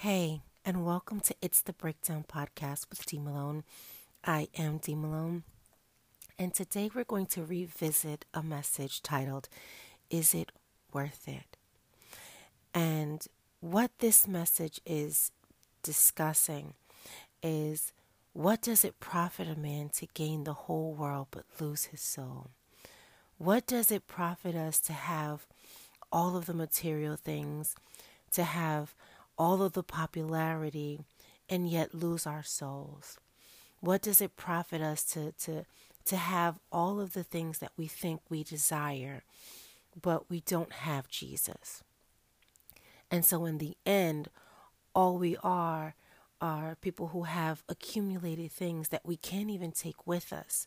Hey, and welcome to It's the Breakdown podcast with Dee Malone. I am Dee Malone, and today we're going to revisit a message titled, Is It Worth It? And what this message is discussing is what does it profit a man to gain the whole world but lose his soul? What does it profit us to have all of the material things, to have all of the popularity, and yet lose our souls? What does it profit us to, to, to have all of the things that we think we desire, but we don't have Jesus? And so, in the end, all we are are people who have accumulated things that we can't even take with us.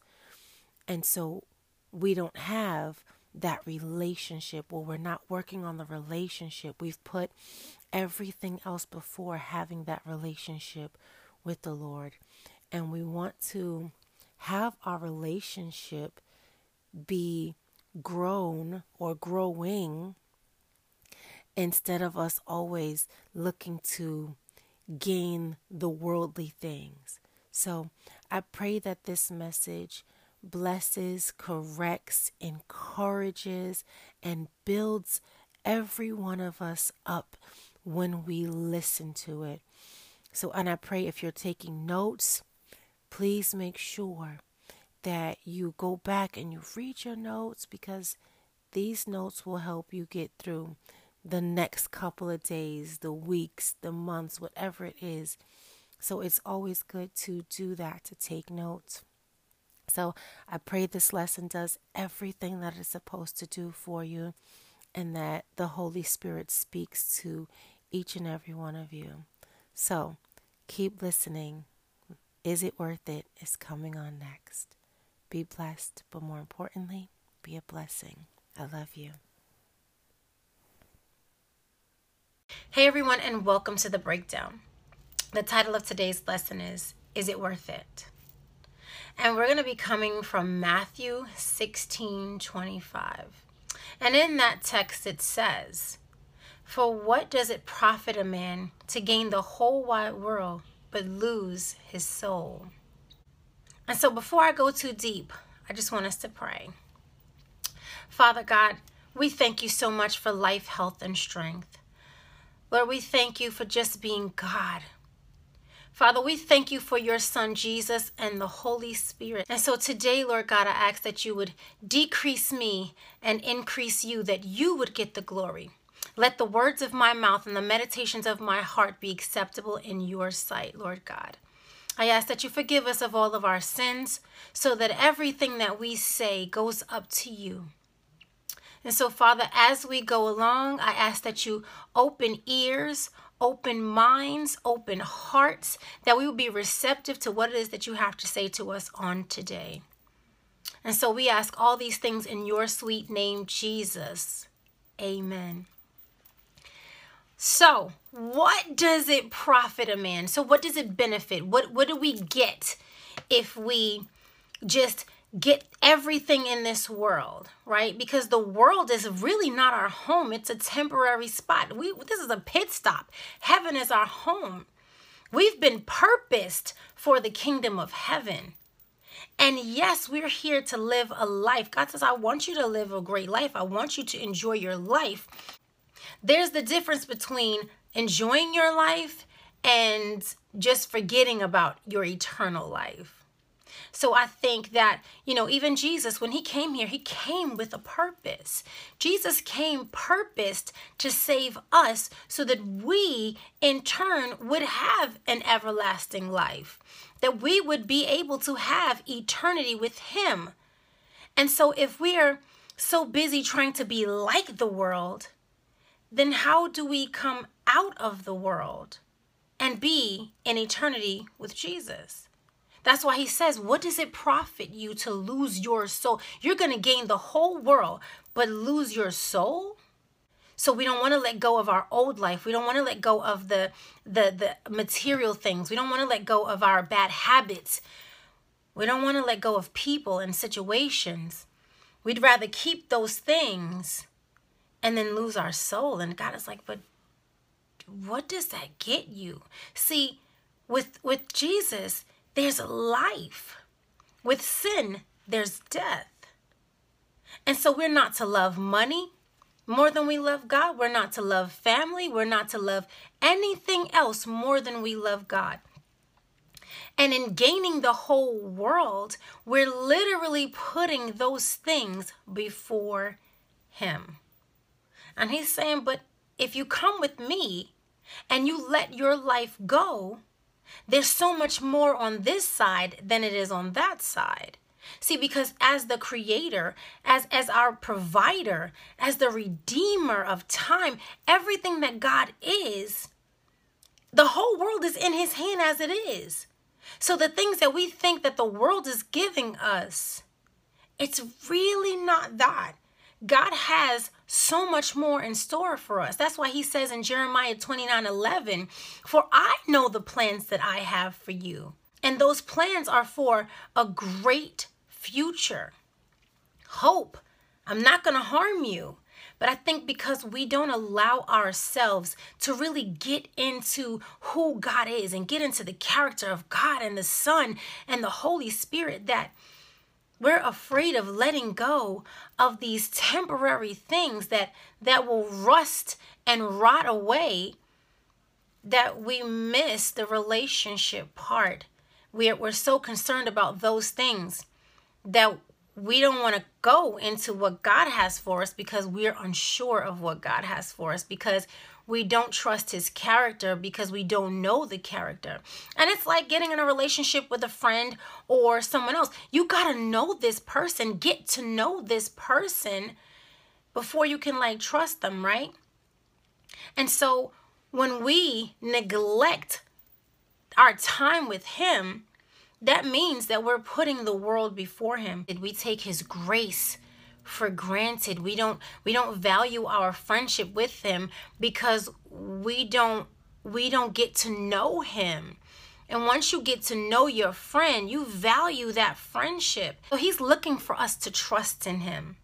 And so, we don't have that relationship well we're not working on the relationship we've put everything else before having that relationship with the lord and we want to have our relationship be grown or growing instead of us always looking to gain the worldly things. So I pray that this message blesses, corrects, encourages, and builds every one of us up when we listen to it. So, and I pray if you're taking notes, please make sure that you go back and you read your notes because these notes will help you get through the next couple of days, the weeks, the months, whatever it is. So it's always good to do that, to take notes. So I pray this lesson does everything that it's supposed to do for you and that the Holy Spirit speaks to each and every one of you. So keep listening. Is it worth it? Is coming on next. Be blessed, but more importantly, be a blessing. I love you. Hey everyone, and welcome to the breakdown. The title of today's lesson is Is It Worth It? And we're going to be coming from Matthew 16 25. And in that text, it says, For what does it profit a man to gain the whole wide world but lose his soul? And so, before I go too deep, I just want us to pray. Father God, we thank you so much for life, health, and strength. Lord, we thank you for just being God. Father, we thank you for your Son Jesus and the Holy Spirit. And so today, Lord God, I ask that you would decrease me and increase you, that you would get the glory. Let the words of my mouth and the meditations of my heart be acceptable in your sight, Lord God. I ask that you forgive us of all of our sins so that everything that we say goes up to you. And so, Father, as we go along, I ask that you open ears, open minds, open hearts, that we will be receptive to what it is that you have to say to us on today. And so we ask all these things in your sweet name, Jesus. Amen. So, what does it profit a man? So, what does it benefit? What what do we get if we just get everything in this world, right? Because the world is really not our home. It's a temporary spot. We this is a pit stop. Heaven is our home. We've been purposed for the kingdom of heaven. And yes, we're here to live a life. God says, I want you to live a great life. I want you to enjoy your life. There's the difference between enjoying your life and just forgetting about your eternal life. So I think that, you know, even Jesus, when he came here, he came with a purpose. Jesus came purposed to save us so that we, in turn, would have an everlasting life, that we would be able to have eternity with him. And so if we are so busy trying to be like the world, then how do we come out of the world and be in eternity with Jesus? That's why he says, What does it profit you to lose your soul? You're going to gain the whole world, but lose your soul? So we don't want to let go of our old life. We don't want to let go of the, the, the material things. We don't want to let go of our bad habits. We don't want to let go of people and situations. We'd rather keep those things and then lose our soul. And God is like, but what does that get you? See, with with Jesus, there's life. With sin, there's death. And so we're not to love money more than we love God. We're not to love family. We're not to love anything else more than we love God. And in gaining the whole world, we're literally putting those things before Him. And He's saying, But if you come with me and you let your life go, there's so much more on this side than it is on that side. See, because as the creator, as, as our provider, as the redeemer of time, everything that God is, the whole world is in his hand as it is. So the things that we think that the world is giving us, it's really not that. God has so much more in store for us. That's why he says in Jeremiah 29 11, For I know the plans that I have for you. And those plans are for a great future. Hope. I'm not going to harm you. But I think because we don't allow ourselves to really get into who God is and get into the character of God and the Son and the Holy Spirit, that we're afraid of letting go of these temporary things that that will rust and rot away that we miss the relationship part. We're, we're so concerned about those things that we don't want to go into what God has for us because we're unsure of what God has for us because we don't trust his character because we don't know the character. And it's like getting in a relationship with a friend or someone else. You got to know this person, get to know this person before you can like trust them, right? And so when we neglect our time with him, that means that we're putting the world before him. We take his grace for granted. We don't we don't value our friendship with him because we don't we don't get to know him. And once you get to know your friend, you value that friendship. So he's looking for us to trust in him.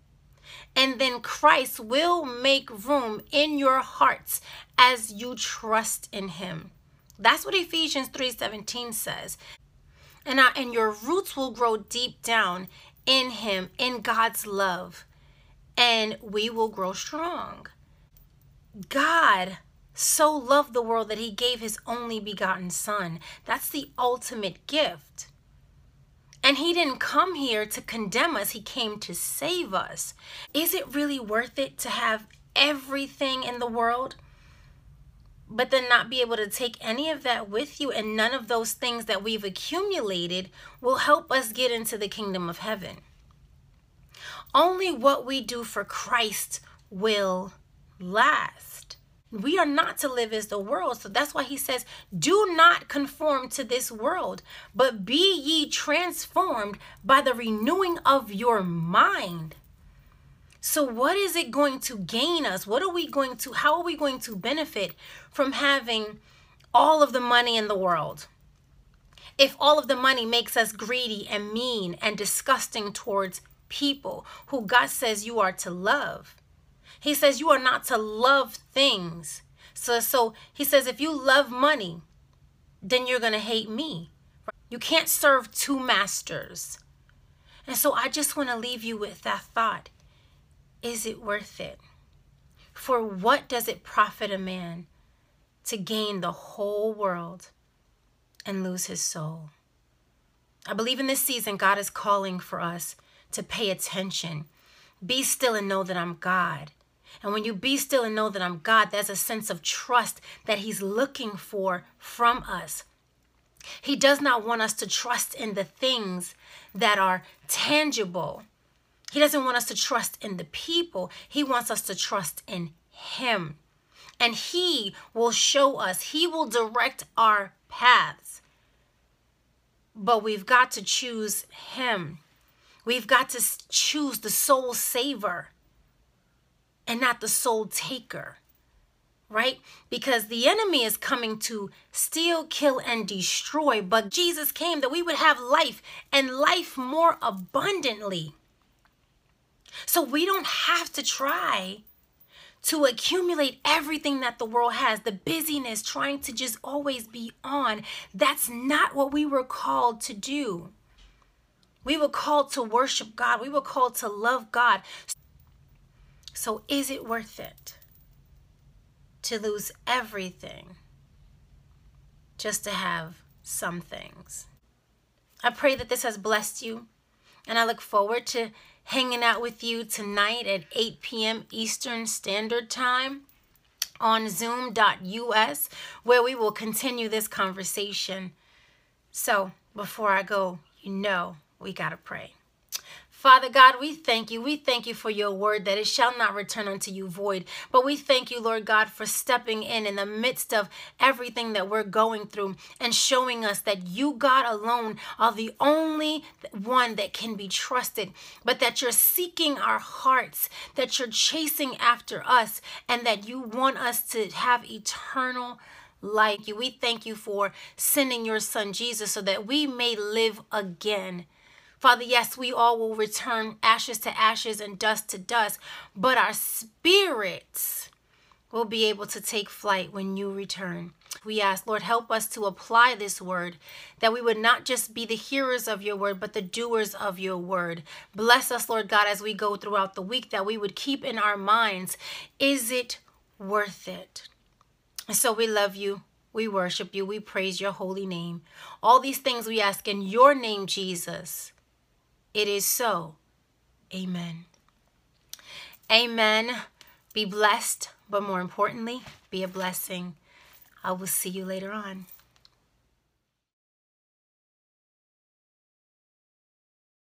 And then Christ will make room in your hearts as you trust in him. That's what Ephesians 3:17 says and, I, and your roots will grow deep down in Him, in God's love, and we will grow strong. God so loved the world that He gave His only begotten Son. That's the ultimate gift. And He didn't come here to condemn us, He came to save us. Is it really worth it to have everything in the world? But then not be able to take any of that with you and none of those things that we've accumulated will help us get into the kingdom of heaven. Only what we do for Christ will last. We are not to live as the world. So that's why he says, Do not conform to this world, but be ye transformed by the renewing of your mind so, what is it going to gain us? What are we going to, how are we going to benefit from having all of the money in the world? If all of the money makes us greedy and mean and disgusting towards people who God says you are to love, He says you are not to love things. So, so He says if you love money, then you're going to hate me. You can't serve two masters. And so I just want to leave you with that thought. Is it worth it? For what does it profit a man to gain the whole world and lose his soul? I believe in this season, God is calling for us to pay attention. Be still and know that I'm God. And when you be still and know that I'm God, there's a sense of trust that He's looking for from us. He does not want us to trust in the things that are tangible he doesn't want us to trust in the people, He wants us to trust in Him. And He will show us, He will direct our paths. But we've got to choose Him. We've got to choose the soul saver and not the soul taker, right? Because the enemy is coming to steal, kill, and destroy. But Jesus came that we would have life and life more abundantly. So we don't have to try to accumulate everything that the world has, the busyness, trying to just always be on. That's not what we were called to do. We were called to worship God, we were called to love God. So, is it worth it to lose everything just to have some things? I pray that this has blessed you, and I look forward to hanging out with you tonight at 8 p.m. Eastern Standard Time on zoom.us where we will continue this conversation. So, before I go, you know we got to pray. Father God, we thank you. We thank you for your word that it shall not return unto you void. But we thank you, Lord God, for stepping in in the midst of everything that we're going through and showing us that you, God alone, are the only one that can be trusted, but that you're seeking our hearts, that you're chasing after us, and that you want us to have eternal life. We thank you for sending your son Jesus so that we may live again. Father, yes, we all will return ashes to ashes and dust to dust, but our spirits will be able to take flight when you return. We ask, Lord, help us to apply this word, that we would not just be the hearers of your word, but the doers of your word. Bless us, Lord God, as we go throughout the week, that we would keep in our minds, is it worth it? So we love you. We worship you. We praise your holy name. All these things we ask in your name, Jesus. It is so. Amen. Amen. Be blessed, but more importantly, be a blessing. I will see you later on.